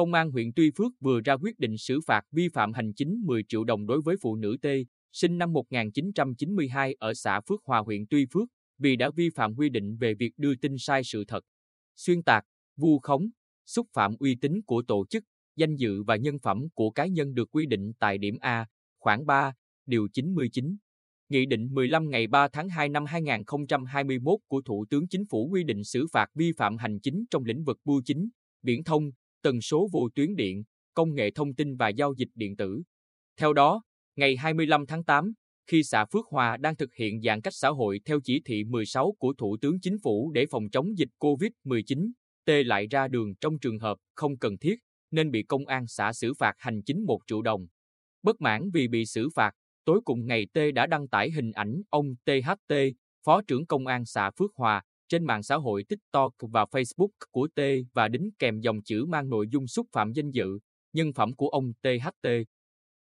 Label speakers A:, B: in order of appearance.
A: Công an huyện Tuy Phước vừa ra quyết định xử phạt vi phạm hành chính 10 triệu đồng đối với phụ nữ T, sinh năm 1992 ở xã Phước Hòa huyện Tuy Phước, vì đã vi phạm quy định về việc đưa tin sai sự thật, xuyên tạc, vu khống, xúc phạm uy tín của tổ chức, danh dự và nhân phẩm của cá nhân được quy định tại điểm A, khoảng 3, điều 99. Nghị định 15 ngày 3 tháng 2 năm 2021 của Thủ tướng Chính phủ quy định xử phạt vi phạm hành chính trong lĩnh vực bưu chính, viễn thông, tần số vô tuyến điện, công nghệ thông tin và giao dịch điện tử. Theo đó, ngày 25 tháng 8, khi xã Phước Hòa đang thực hiện giãn cách xã hội theo chỉ thị 16 của Thủ tướng Chính phủ để phòng chống dịch COVID-19, T lại ra đường trong trường hợp không cần thiết, nên bị công an xã xử phạt hành chính 1 triệu đồng. Bất mãn vì bị xử phạt, tối cùng ngày T đã đăng tải hình ảnh ông THT, Phó trưởng Công an xã Phước Hòa, trên mạng xã hội TikTok và Facebook của T và đính kèm dòng chữ mang nội dung xúc phạm danh dự, nhân phẩm của ông THT.